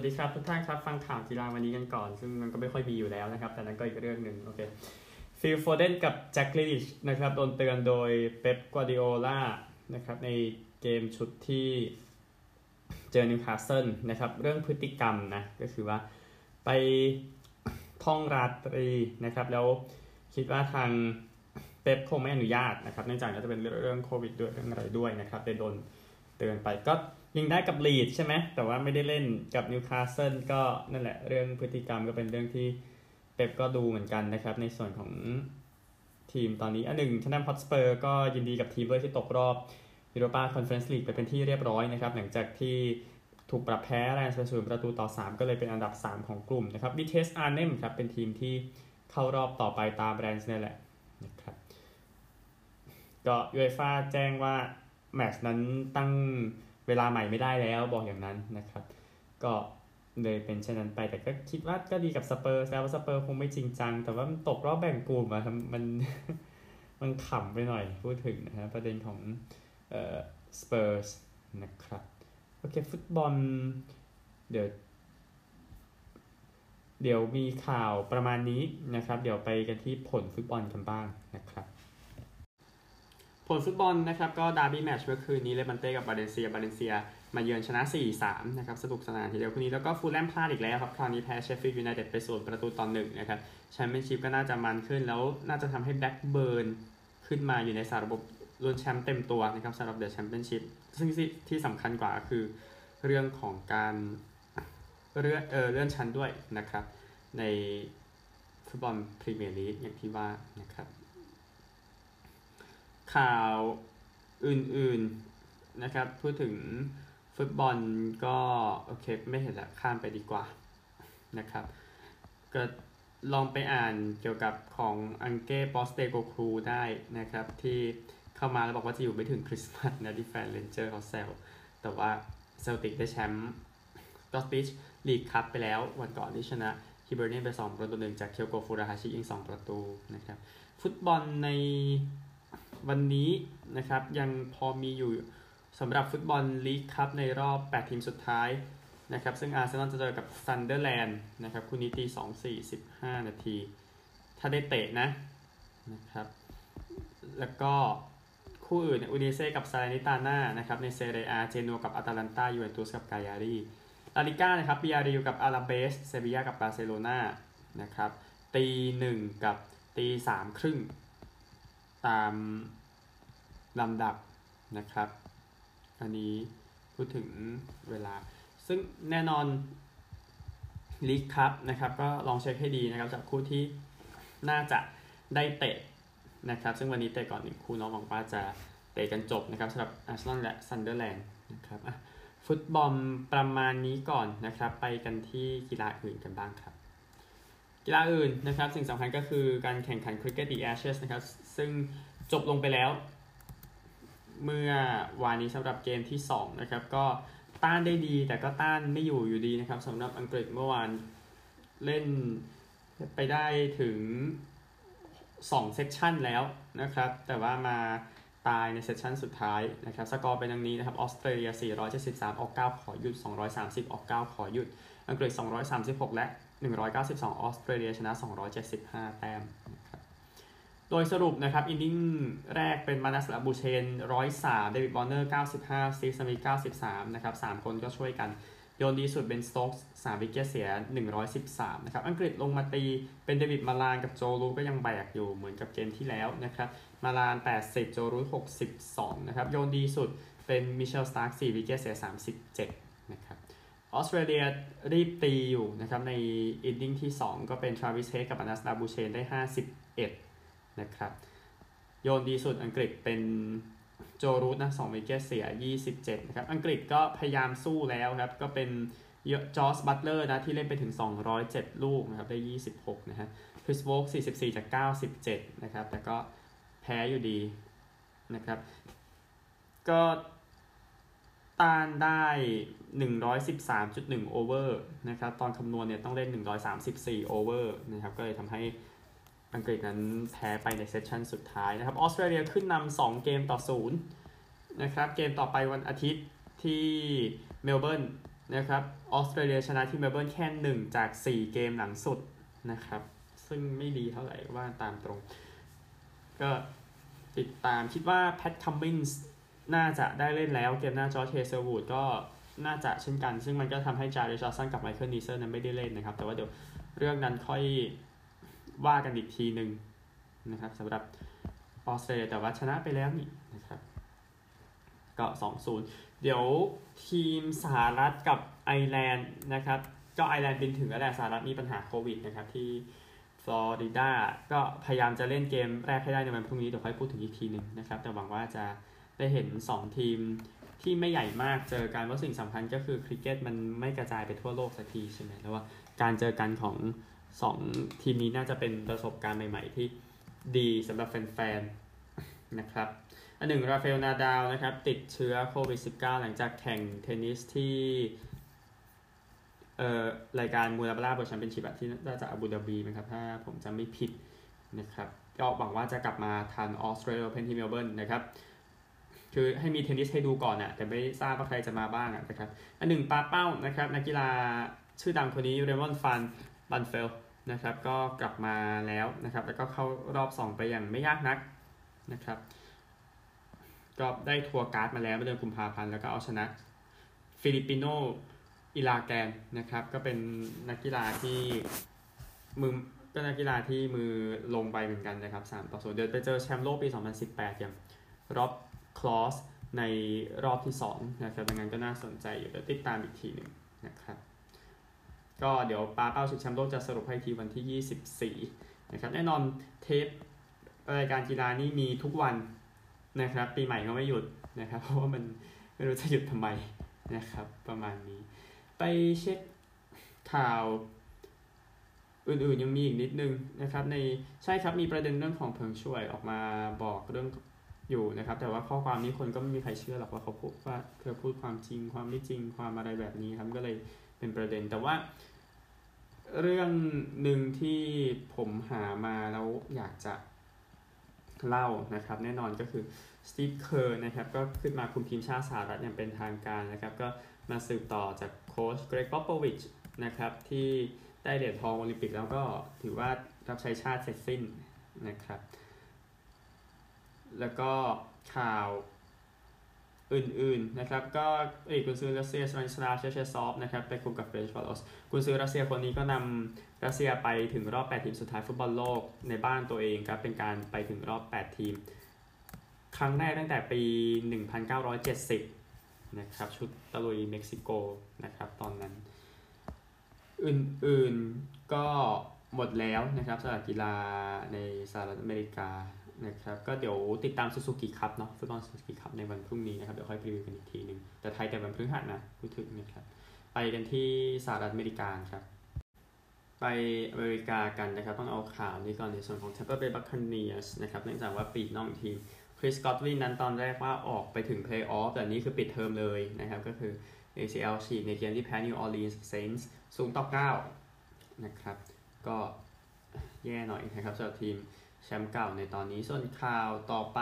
สวัสดีครับทุกท่านครับ ฟังข่าวกีฬาวันนี้กันก่อน ซึ่งมันก็ไม่ค่อยมีอยู่แล้วนะครับ แต่นั้นก็อีกเรื่องหนึ่งโอเคฟิลโฟเดนกับแจ็คกรีลิชนะครับโดนเตือนโดยเป๊ปกวาร์ดิโอลานะครับในเกมชุดที่เจอนิวคาสเซิลนะครับเรื่องพฤติกรรมนะก็คือว่าไปท่องราตรีนะครับ แล้วคิดว่าทางเป๊ปคงไม่อนุญาตนะครับเนื่องจากจะเป็นเรื่องโควิดด้วยเรื่องอะไรด้วยนะครับเลยโดน เตือนไปก็ยิงได้กับลีดส์ใช่ไหมแต่ว่าไม่ได้เล่นกับนิวคาสเซิลก็นั่นแหละเรื่องพฤติกรรมก็เป็นเรื่องที่เป๊ปก็ดูเหมือนกันนะครับ ในส่วนของทีมตอนนี้อันหนึ่งท็อตแนมฮอตสเปอร์ก็ยินดีกับทีมด้วยที่ตกรอบยูโรปาคอนเฟอเรนซ์ลีกไปเป็นที่เรียบร้อยนะครับ หลังจากที่ถูกปรับแพ้แรนส์ศูนย์ประตูต่อ 3 ก็เลยเป็นอันดับ 3 ของกลุ่มนะครับวิเทสส์อาร์เนมครับเป็นทีมที่เข้ารอบต่อไปตามแรนส์นี่แหละนะครับก็ยูเอฟ่าแจ้งว่า แมตช์นั้นตั้งเวลาใหม่ไม่ได้แล้วบอกอย่างนั้นนะครับ ก็เลยเป็นเช่นนั้นไปแต่ก็คิดว่าก็ดีกับสเปอร์แล้วสเปอร์คงไม่จริงจัง แต่ว่ามันตกรอบแบ่งกลุ่มอะมันมันขำไปหน่อยพูดถึงนะฮะประเด็นของเอ่อสเปอร์สนะครับโอเคฟุตบอลเดี๋ยวเดี๋ยวมีข่าวประมาณนี้นะครับ เดี๋ยวไปกันที่ผลฟุตบอลกันบ้างนะครับ ผลฟุตบอลนะครับก็ดาร์บี้แมตช์เมื่อคืนนี้เลบันเต้กับบาเลนเซียบาเลนเซีย มาเยือนชนะ 4-3 นะครับสนุกสนานทีเดียวคืนนี้แล้วก็ฟูแลมพลาดอีกแล้วครับ คราวนี้แพ้เชฟฟิลด์ยูไนเต็ดไปศูนย์ประตูต่อหนึ่งนะครับแชมเปี้ยนชิพก็น่าจะมันขึ้นแล้วน่าจะทำให้แบล็กเบิร์นขึ้นมาอยู่ในสารบบลุ้นแชมป์เต็มตัวนะครับสำหรับเดอะแชมเปี้ยนชิพซึ่งที่สำคัญกว่าคือเรื่องของการเลื่อนเออเลื่อนชั้นด้วยนะครับในฟุตบอลพรีเมียร์ลีกอย่างที่ว่านะครับ ข่าวอื่นๆนะครับ พูดถึงฟุตบอลก็โอเคไม่เห็นละข้ามไปดีกว่านะครับ ก็ลองไปอ่านเกี่ยวกับของอังเก้ปอสเตโคกลูได้นะครับ ที่เข้ามาแล้วบอกว่าจะอยู่ไปถึงคริสต์มาสนะที่แฟนเรนเจอร์เขาแซวแต่ว่าเซลติกได้แชมป์สกอตติชลีกคัพไปแล้ววันก่อนที่ชนะฮิเบอร์เนียนไป 2 ประตูต่อหนึ่งจากเคียวโกฟุรุฮาชิยิง 2 ประตูนะครับ ฟุตบอลใน วันนี้นะครับยังพอมีอยู่สำหรับฟุตบอลลีกครับในรอบ 8 ทีมสุดท้ายนะครับซึ่งอาร์เซนอลจะเจอกับซันเดอร์แลนด์นะครับคู่นี้ตี2 4 15นาที ถ้าได้เตะนะนะครับแล้วก็คู่อื่นอูดิเนเซ่กับซาแลร์นิตาน่านะครับในเซเรียเจนัวกับอาตาลันตายูเวนตุสกับกายารีลาลิก้านะครับบียาร์เรอัลกับอลาเบสเซบียากับบาร์เซโลนานะครับตีหนึ่งกับตีสามครึ่ง ตามลำดับนะครับ อันนี้พูดถึงเวลา ซึ่งแน่นอนลีกคัพนะครับก็ลองเช็คให้ดีนะครับจากคู่ที่น่าจะได้เตะนะครับ ซึ่งวันนี้เตะก่อนหนึ่งคู่ต้องหวังว่าจะเตะกันจบนะครับสำหรับอาร์เซนอลและซันเดอร์แลนด์นะครับฟุตบอลประมาณนี้ก่อนนะครับ ไปกันที่กีฬาอื่นกันบ้างครับ กีฬาอื่นนะครับ สิ่งสำคัญก็คือการแข่งขันคริกเก็ตดิแอชเชสนะครับ ซึ่งจบลงไปแล้ว เมื่อวานนี้สำหรับเกมที่ 2 นะครับ ก็ต้านได้ดีแต่ก็ต้านไม่อยู่อยู่ดีนะครับสำหรับอังกฤษเมื่อวานเล่นไปได้ถึง 2 session แล้วนะครับ แต่ว่ามาตายใน session สุดท้ายนะครับ สกอร์เป็นดังนี้นะครับ ออสเตรเลีย 473 ออก 9 ขอหยุด 230 ออก 9 ขอหยุด อังกฤษ 236 และ 192 ออสเตรเลียชนะ 275 แต้มนะครับ โดยสรุปนะครับอินดิ้งแรกเป็นมาร์นัสลาบูเชน 103 เดวิดวอร์เนอร์ 95 สตีฟสมิธ93 นะครับ 3 คนก็ช่วยกัน โยนดีสุดเป็นสโต๊กสาม wicket เสีย 113 นะครับ อังกฤษลงมาตีเป็นเดวิดมาลานกับโจรูทก็ยังแบกอยู่เหมือนกับเกมที่แล้วนะครับ มาลาน 80 โจรูท62 นะครับ โยนดีสุดเป็นมิตเชลสตาร์ก4 wicket เสีย 37 นะครับออสเตรเลียรีบตีอยู่นะครับในอินดิ้งที่ 2 ก็เป็นทราวิสเฮดกับมาร์นัสลาบูเชนได้ 51 นะครับ โยนดีสุดอังกฤษเป็นโจรูทนะ2 wicket เสีย 27 นะครับ อังกฤษก็พยายามสู้แล้วครับ ก็เป็นจอสบัตเลอร์นะที่เล่นไปถึง 207 ลูกนะครับ ได้ 26 นะฮะคริสโวกส์ 44 จาก 97 นะครับ แต่ก็แพ้อยู่ดีนะครับ ก็ต้านได้ 113.1 over นะครับ ตอนคำนวณเนี่ยต้องเล่น 134 over นะครับ ก็เลยทำให้ อังกฤษนั้นแพ้ไปใน session สุดท้ายนะครับออสเตรเลียขึ้นนำ2เกมต่อ0นะครับเกมต่อไปวันอาทิตย์ที่เมลเบิร์นนะครับออสเตรเลียชนะที่เมลเบิร์นแค่หนึ่งจาก 4 เกมหลังสุดนะครับซึ่งไม่ดีเท่าไหร่ว่าตามตรง ก็ติดตามคิดว่าแพทคัมมินส์น่าจะได้เล่นแล้วเกมหน้าจอชเฮเซิลวูดก็น่าจะเช่นกัน ซึ่งมันก็ทำให้จายริชาร์ดสันกับไมเคิลนีเซอร์นั้นไม่ได้เล่นนะครับ แต่ว่าเดี๋ยวเรื่องนั้นค่อย ว่ากันอีกทีหนึ่งนะครับสำหรับออสเตรเลียแต่ว่าชนะไปแล้วนี่นะครับก็2-0 เดี๋ยวทีมสหรัฐกับไอร์แลนด์นะครับก็ไอร์แลนด์บินถึงแล้วแหละสหรัฐมีปัญหาโควิดนะครับที่ฟลอริดาก็พยายามจะเล่นเกมแรกให้ได้ในวันพรุ่งนี้เดี๋ยวค่อยพูดถึงอีกทีหนึ่งนะครับแต่หวังว่าจะได้เห็น 2 ทีมที่ไม่ใหญ่มากเจอกันว่าสิ่งสำคัญก็คือคริกเก็ตมันไม่กระจายไปทั่วโลกสักทีใช่ไหมแล้วว่าการเจอกันของ 2ทีมนี้น่าจะเป็นประสบการณ์ใหม่ ๆ ที่ดีสำหรับแฟนๆนะครับ อันหนึ่งราฟาเอลนาดาลนะครับ ติดเชื้อโควิด -19 หลังจากแข่งเทนนิสที่เอ่อรายการมูบาดาลาเวิลด์แชมเปี้ยนชิพที่น่าจะอาบูดาบีนะครับ ถ้าผมจำไม่ผิดนะครับก็หวังว่าจะกลับมาทันออสเตรเลียนโอเพนที่เมลเบิร์นนะครับคือให้มีเทนนิสให้ดูก่อนอะแต่ไม่ทราบว่าใครจะมาบ้างอะนะครับ อันหนึ่งปาเป้านะครับนักกีฬาชื่อดังคนนี้เรย์มอนด์ฟาน บาร์เนเวลด์นะครับก็กลับมาแล้วนะครับ แล้วก็เข้ารอบ 2 ไปอย่างไม่ยากนักนะครับ ก็ได้ tour card มาแล้วเมื่อเดือนกุมภาพันธ์แล้วก็เอาชนะฟิลิปปิโนอิลาแกนนะครับ ก็เป็นนักกีฬาที่มือก็นักกีฬาที่มือลงไปเหมือนกันนะครับ3ต่อ0เดี๋ยวไปเจอแชมป์โลกปี 2018 อย่างรอบคลอสในรอบที่ 2 นะครับดังนั้นก็น่าสนใจอยู่เดี๋ยวติดตามอีกทีหนึ่ง ก็เดี๋ยวปาเป้าชิงแชมป์โลกจะสรุปให้ทีวันที่ 24 นะครับ แน่นอนเทปรายการกีฬานี่มีทุกวันนะครับ ปีใหม่ก็ไม่หยุดนะครับ เพราะว่ามันไม่รู้จะหยุดทำไมนะครับ ประมาณนี้ ไปเช็คข่าวอื่นๆยังมีอีกนิดนึงนะครับ ในใช่ครับมีประเด็นเรื่องของเผิงช่วยออกมาบอกเรื่องอยู่นะครับ แต่ว่าข้อความนี้คนก็ไม่มีใครเชื่อหรอกว่าเขาพูดว่าเธอพูดความจริงความไม่จริงความอะไรแบบนี้ครับก็เลยเป็นประเด็นแต่ว่า เรื่องหนึ่งที่ผมหามาแล้วอยากจะเล่านะครับ แน่นอนก็คือสตีฟเคอร์นะครับก็ขึ้นมาคุมทีมชาติสหรัฐอย่างเป็นทางการนะครับ ก็มาสืบต่อจากโค้ชเกรก p อปโปวิชนะครับที่ได้เหรียญทองโอลิมปิกแล้วก็ถือว่ารับใช้ชาติเสร็จสิ้นนะครับ แล้วก็ข่าว อื่นๆนะครับก็เอกกุนซือรัสเซียสตานิสลาฟเชอร์เชซอฟนะครับไปคุมกับเฟเรนซ์วารอสกุนซือรัสเซียคนนี้ก็นำรัสเซียไปถึงรอบ 8 ทีมสุดท้ายฟุตบอลโลกในบ้านตัวเองครับเป็นการไปถึงรอบ 8 ทีม ครั้งแรกตั้งแต่ปี 1970 นะครับชุดตะลุยเม็กซิโกนะครับตอนนั้น อื่นๆก็หมดแล้วนะครับสำหรับกีฬาในสหรัฐอเมริกา นะครับก็เดี๋ยวติดตามซูซูกิคัพเนาะฟุตบอลซูซูกิคัพในวันพรุ่งนี้นะครับเดี๋ยวค่อย preview กันอีกทีหนึ่งแต่ไทยแต่วันพฤหัสนะพูดถึงนะครับไปกันที่สหรัฐอเมริกาครับ ไปอเมริกากันนะครับ ต้องเอาข่าวนี้ก่อนในส่วนของ Tampa Bay Buccaneers นะครับเนื่องจากว่าปีกน้องทีมคริสก็อดวินนั้นตอนแรกว่าออกไปถึงเพลย์ออฟแต่นี้คือปิดเทอมเลยนะครับ ก็คือ ACL ฉีกในเกมที่แพ้ New Orleans Saints ศูนย์ต่อ9นะครับ ก็แย่หน่อยนะครับสำหรับทีม แชมป์เก่าในตอนนี้ ส่วนข่าวต่อไป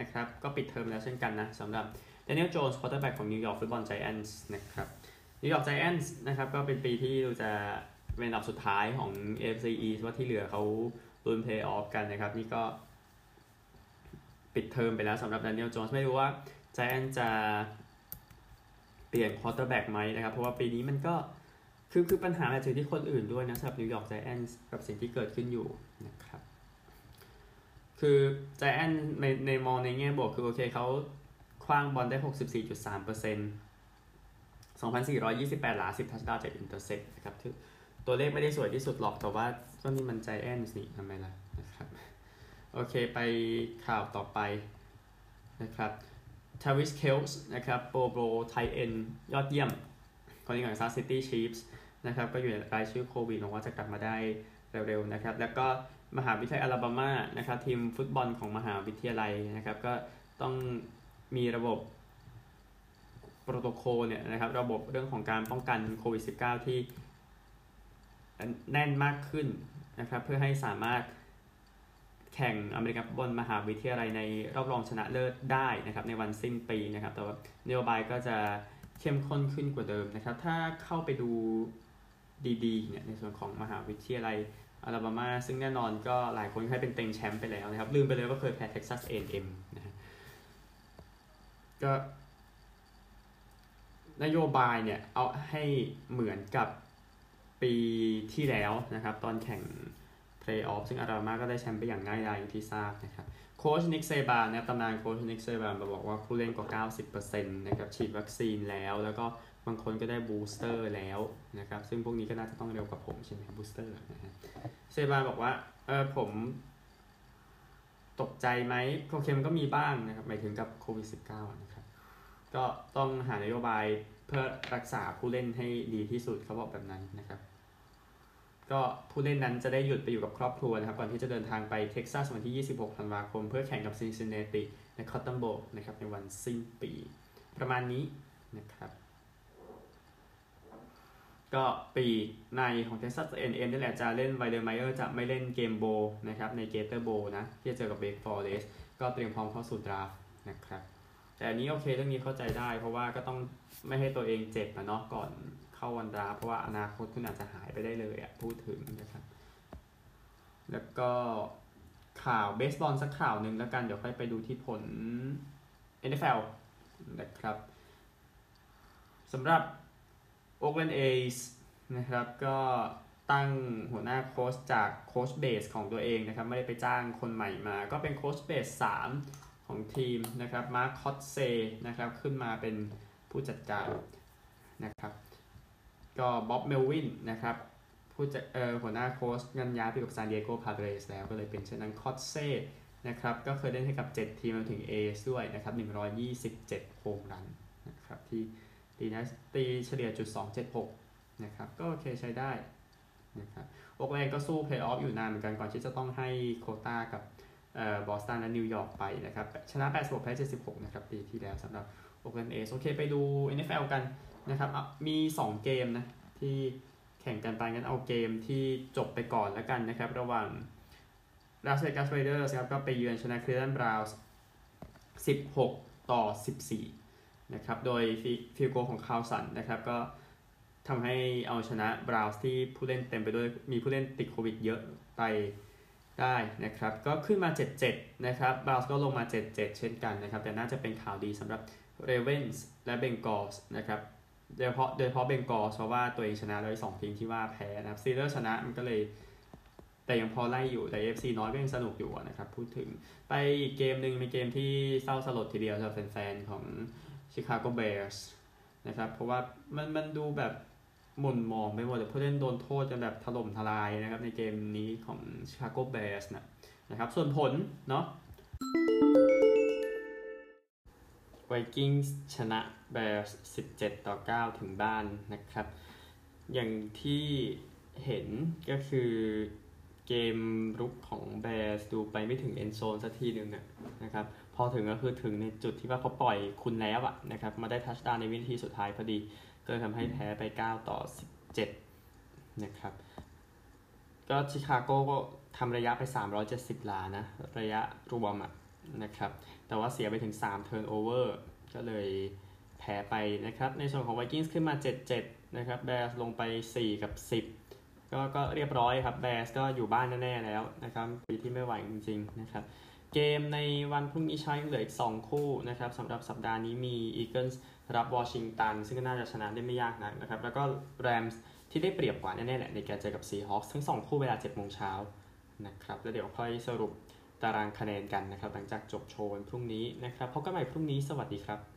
นะครับ ก็ปิดเทอมแล้วเช่นกันนะสำหรับ Daniel Jones quarterback ของ New York Football Giants นะครับ New York Giants นะครับก็เป็นปีที่เราจะเป็นอันดับสุดท้ายของ AFC East ว่าที่เหลือเขาลุ้นเพลย์ออฟกันนะครับ นี่ก็ปิดเทอมไปแล้วสำหรับ Daniel Jones ไม่รู้ว่า Giants จะเปลี่ยน quarterback ไหมนะครับ เพราะว่าปีนี้มันก็คือคือปัญหาอาจจะที่คนอื่นด้วยนะสำหรับนิวยอร์กไจแอนท์กับสิ่งที่เกิดขึ้นอยู่ คือไจแอนในในมองในแง่บวกคือโอเคเขาคว้างบอลได้ 64.3เปอร์เซ็นต์2,428 หลา 10 touchdown เจ็ด intercept นะครับตัวเลขไม่ได้สวยที่สุดหรอก แต่ว่าก็นี่มันไจแอนท์นี่ทำไมล่ะนะครับ โอเคไปข่าวต่อไปนะครับทราวิสเคลซีนะครับ Pro Bowl tight end ยอดเยี่ยมคนนี้ของแคนซัสซิตี้ชีฟส์นะครับ ก็อยู่ในรายชื่อโควิดหวังว่าจะกลับมาได้เร็วๆนะครับ แล้วก็ มหาวิทยาลัยอลาบามานะครับทีมฟุตบอลของมหาวิทยาลัยนะครับ ก็ต้องมีระบบโปรโตโคลเนี่ยนะครับระบบเรื่องของการป้องกันโควิด -19 ที่แน่นมากขึ้นนะครับเพื่อให้สามารถแข่งอเมริกันฟุตบอลมหาวิทยาลัยในรอบรองชนะเลิศได้นะครับในวันสิ้นปีนะครับแต่ว่านโยบายก็จะเข้มข้นขึ้นกว่าเดิมนะครับ ถ้าเข้าไปดูดีๆเนี่ยในส่วนของมหาวิทยาลัย อลาบามา ซึ่งแน่นอนก็หลายคนเคยเป็นเต็งแชมป์ไปแล้วนะครับ ลืมไปเลยว่าเคยแพ้เท็กซัสเอแอนด์เอ็มนะฮะก็นโยบายเนี่ย เอาให้เหมือนกับปีที่แล้วนะครับ ตอนแข่งเพลย์ออฟซึ่ง Alabama ก็ได้แชมป์ไปอย่างง่ายดายอย่างที่ทราบนะครับ โค้ช Nick Saban นะตำนานโค้ช Nick Saban มาบอกว่าผู้เล่นกว่า 90%นะครับ ฉีดวัคซีนแล้วแล้วก็ บางคนก็ได้ booster แล้วนะครับ ซึ่งพวกนี้ก็น่าจะต้องเร็วกว่าผมใช่ไหม booster นะฮะSaban บอกว่าเออผมตกใจไหมโอเคมันก็มีบ้างนะครับหมายถึงกับโควิด -19 นะครับ ก็ต้องหานโยบายเพื่อรักษาผู้เล่นให้ดีที่สุดเขาบอกแบบนั้นนะครับ ก็ผู้เล่นนั้นจะได้หยุดไปอยู่กับครอบครัวนะครับ ก่อนที่จะเดินทางไปเท็กซัสวันที่ 26 ธันวาคม เพื่อแข่งกับ Cincinnati ใน Cotton Bowl นะครับในวันสิ้นปี ประมาณนี้นะครับ ก็ปีในของเท็กซัสเอ็นเอ็นนี่แหละจะเล่นไวเดอร์ไมเออร์จะไม่เล่นเกมโบนะครับในเกเตอร์โบนะที่จะเจอกับเบคฟอร์เรสก็เตรียมพร้อมเข้าสู่ดราฟนะครับแต่อันนี้โอเคเรื่องนี้เข้าใจได้ เพราะว่าก็ต้องไม่ให้ตัวเองเจ็บนะเนาะก่อนเข้าวันดราเพราะว่าอนาคตคุณอาจจะหายไปได้เลยอะพูดถึงนะครับแล้วก็ข่าวเบสบอลสักข่าวหนึ่งแล้วกันเดี๋ยวค่อยไปดูที่ผล NFL นะครับสำหรับ Oakland A's นะครับก็ตั้งหัวหน้าโค้ชจากโค้ชเบสของตัวเองนะครับ ไม่ได้ไปจ้างคนใหม่มา ก็เป็นโค้ชเบส3ของทีมนะครับ Mark Kotsay นะครับขึ้นมาเป็นผู้จัดการนะครับก็ Bob Melvin นะครับผู้จะเอ่อหัวหน้าโค้ชงันย้ายไปกับ San Diego Padres แล้วก็เลยเป็นเช่นนั้น Kotsayนะครับก็เคยเล่นให้กับ 7 ทีมมาถึงเอด้วยนะครับ127 โฮมรันนะครับที่ ตีนะตีเฉลี่ยจุด276นะครับก็โอเคใช้ได้นะครับ Oakland ก็สู้เพลย์ออฟอยู่นานเหมือนกันก่อนที่จะต้องให้โควต้ากับเอ่อบอสตันและนิวยอร์กไปนะครับชนะ 86 แพ้ 76 นะครับ ปีที่แล้วสำหรับ Oakland A's โอเค ไปดู NFL กันนะครับมี 2 เกมนะ ที่แข่งกันไปงั้นเอาเกมที่จบไปก่อนแล้วกันนะครับ ระหว่าง Las Vegas Raiders ครับ ก็ไปเยือนชนะ Cleveland Browns 16 ต่อ 14 นะครับ โดย field goal ของ Carlson นะครับก็ทำให้เอาชนะ Browns ที่ผู้เล่นเต็มไปด้วยมีผู้เล่นติดโควิดเยอะไปได้นะครับ ก็ขึ้นมา 7-7 นะครับ Browns ก็ลงมา 7-7 เช่นกันนะครับ แต่น่าจะเป็นข่าวดีสำหรับ Ravens และ Bengals นะครับโดยเฉพาะโดยเฉพาะ Bengals เพราะว่าตัวเองชนะเลยสองทีมที่ว่าแพ้นะครับ Steelers ชนะมันก็เลย แต่ยังพอไล่อยู่แต่ FC น้อยก็ยังสนุกอยู่นะครับ พูดถึงไปอีกเกมหนึ่งมีเกมที่เศร้าสลดทีเดียวสำหรับแฟนๆของ Chicago Bears นะครับ เพราะว่ามันมันดูแบบหม่นมองไปหมดเลยผู้เล่นโดนโทษจนแบบถล่มทลายนะครับ ในเกมนี้ของ Chicago Bears นะครับ ส่วนผลเนาะVikings ชนะ Bears 17 ต่อ 9 ถึงบ้านนะครับ อย่างที่เห็นก็คือเกมรุกของ Bears ดูไปไม่ถึง end zone สักทีหนึ่งนะครับ พอถึงก็คือถึงในจุดที่ว่าเขาปล่อยคุณแล้วอะนะครับมาได้ touchdown ในวินาทีสุดท้ายพอดี ก็ทำให้แพ้ไป 9 ต่อ 17 นะครับ ก็ชิคาโกก็ทำระยะไป 370ลานะ ระยะรวมอะนะครับ แต่ว่าเสียไปถึง 3 turnover ก็เลยแพ้ไปนะครับ ในส่วนของ Vikings ขึ้นมา 7-7 นะครับแบร์สลงไป 4 กับ 10ก็ก็เรียบร้อยครับแบสก็อยู่บ้านแน่ๆแล้วนะครับปีที่ไม่ไหวจริงๆนะครับ เกมในวันพรุ่งนี้ใช้เหลืออีก 2 คู่นะครับสำหรับสัปดาห์นี้มี Eagles รับวอชิงตันซึ่งก็น่าจะชนะได้ไม่ยากนักนะครับ แล้วก็ Rams ที่ได้เปรียบกว่าแน่ๆแหละในการเจอกับ Seahawks ทั้ง 2 คู่เวลา7โมงเช้านะครับ แล้วเดี๋ยวค่อยสรุปตารางคะแนนกันนะครับ หลังจากจบโชว์วันพรุ่งนี้นะครับพบกันใหม่พรุ่งนี้สวัสดีครับ